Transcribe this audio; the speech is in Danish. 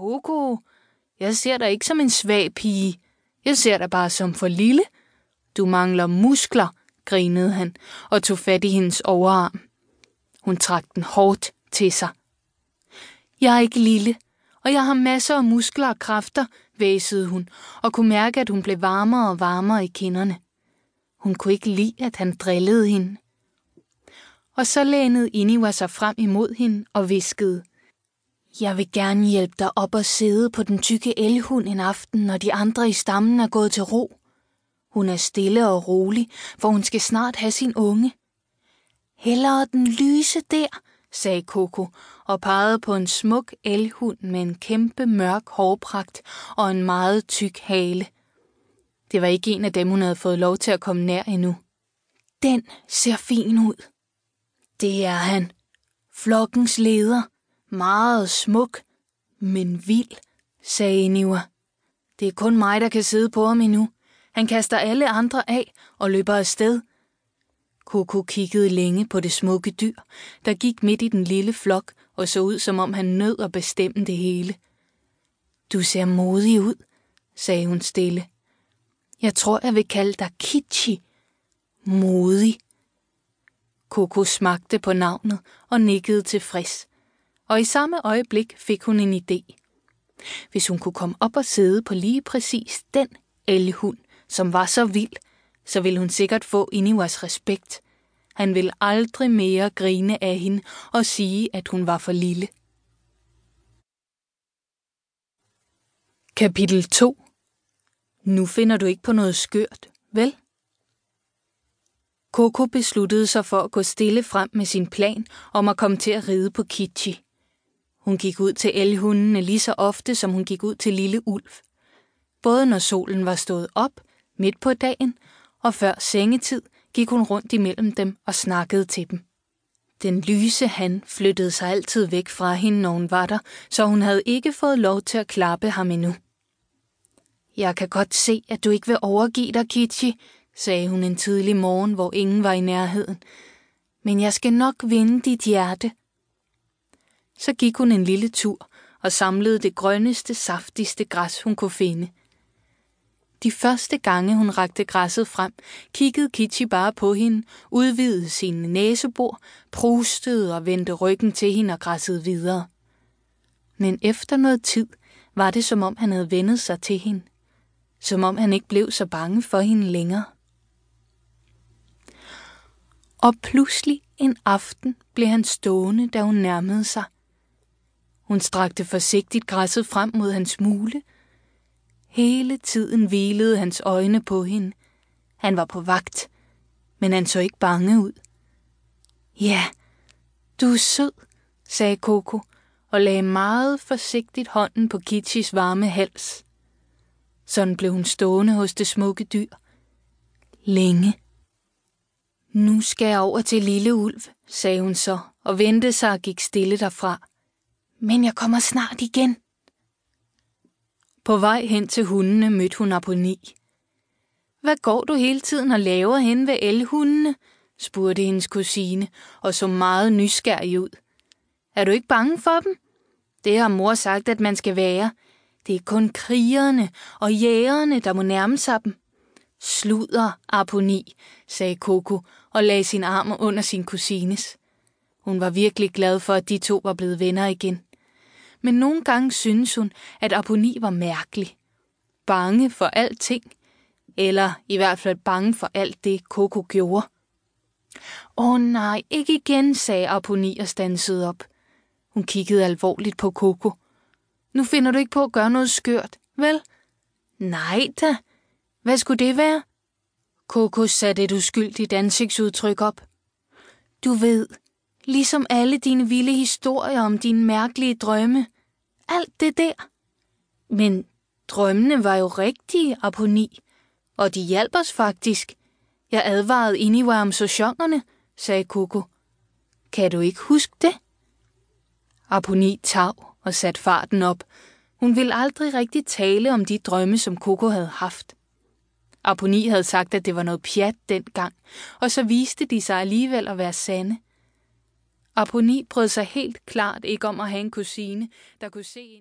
Coco, jeg ser dig ikke som en svag pige. Jeg ser dig bare som for lille. Du mangler muskler, grinede han og tog fat i hendes overarm. Hun trak den hårdt til sig. Jeg er ikke lille, og jeg har masser af muskler og kræfter, væsede hun, og kunne mærke, at hun blev varmere og varmere i kinderne. Hun kunne ikke lide, at han drillede hende. Og så lænede Iniwa sig frem imod hende og viskede. Jeg vil gerne hjælpe dig op og sidde på den tykke elhund en aften, når de andre i stammen er gået til ro. Hun er stille og rolig, for hun skal snart have sin unge. Hellere den lyse der, sagde Coco og pegede på en smuk elhund med en kæmpe mørk hårpragt og en meget tyk hale. Det var ikke en af dem, hun havde fået lov til at komme nær endnu. Den ser fin ud. Det er han. Flokkens leder. Meget smuk, men vild, sagde Niva. Det er kun mig, der kan sidde på ham endnu. Han kaster alle andre af og løber afsted. Koko kiggede længe på det smukke dyr, der gik midt i den lille flok og så ud, som om han nød at bestemme det hele. Du ser modig ud, sagde hun stille. Jeg tror, jeg vil kalde dig Kichi. Modig. Koko smagte på navnet og nikkede tilfreds. Og i samme øjeblik fik hun en idé. Hvis hun kunne komme op og sidde på lige præcis den elghund, som var så vild, så ville hun sikkert få Iniwas respekt. Han ville aldrig mere grine af hende og sige, at hun var for lille. Kapitel 2 Nu finder du ikke på noget skørt, vel? Coco besluttede sig for at gå stille frem med sin plan om at komme til at ride på Kichi. Hun gik ud til elhundene lige så ofte, som hun gik ud til lille ulv. Både når solen var stået op, midt på dagen, og før sengetid gik hun rundt imellem dem og snakkede til dem. Den lyse han flyttede sig altid væk fra hende, når hun var der, så hun havde ikke fået lov til at klappe ham endnu. Jeg kan godt se, at du ikke vil overgive dig, Kichi, sagde hun en tidlig morgen, hvor ingen var i nærheden. Men jeg skal nok vinde dit hjerte. Så gik hun en lille tur og samlede det grønneste, saftigste græs, hun kunne finde. De første gange, hun rakte græsset frem, kiggede Kitty bare på hende, udvidede sine næsebor, prustede og vendte ryggen til hende og græssede videre. Men efter noget tid var det, som om han havde vendet sig til hende. Som om han ikke blev så bange for hende længere. Og pludselig en aften blev han stående, da hun nærmede sig. Hun strakte forsigtigt græsset frem mod hans mule. Hele tiden hvilede hans øjne på hende. Han var på vagt, men han så ikke bange ud. Ja, du er sød, sagde Coco og lagde meget forsigtigt hånden på Kitschis varme hals. Sådan blev hun stående hos det smukke dyr. Længe. Nu skal jeg over til Lille Ulv, sagde hun så, og vendte sig og gik stille derfra. Men jeg kommer snart igen. På vej hen til hundene mødte hun Aponi. Hvad går du hele tiden og laver hen ved elhundene? spurgte hendes kusine og så meget nysgerrig ud. Er du ikke bange for dem? Det har mor sagt, at man skal være. Det er kun krigerne og jægerne, der må nærme sig dem. Sluder, Aponi, sagde Coco og lagde sin arm under sin kusines. Hun var virkelig glad for, at de to var blevet venner igen. Men nogle gange synes hun, at Aponi var mærkelig. Bange for alting. Eller i hvert fald bange for alt det, Coco gjorde. Åh oh, nej, ikke igen, sagde Aponi og stansede op. Hun kiggede alvorligt på Coco. Nu finder du ikke på at gøre noget skørt, vel? Nej da. Hvad skulle det være? Coco satte et uskyldigt ansigtsudtryk op. Du ved, ligesom alle dine vilde historier om dine mærkelige drømme. Alt det der. Men drømmene var jo rigtige, Aponi, og de hjalp os faktisk. Jeg advarede Iniwa om sociongerne, sagde Coco. Kan du ikke huske det? Aponi tav og satte farten op. Hun ville aldrig rigtig tale om de drømme, som Coco havde haft. Aponi havde sagt, at det var noget pjat dengang, og så viste de sig alligevel at være sande. Aponi brød sig helt klart ikke om at have en kusine, der kunne se ind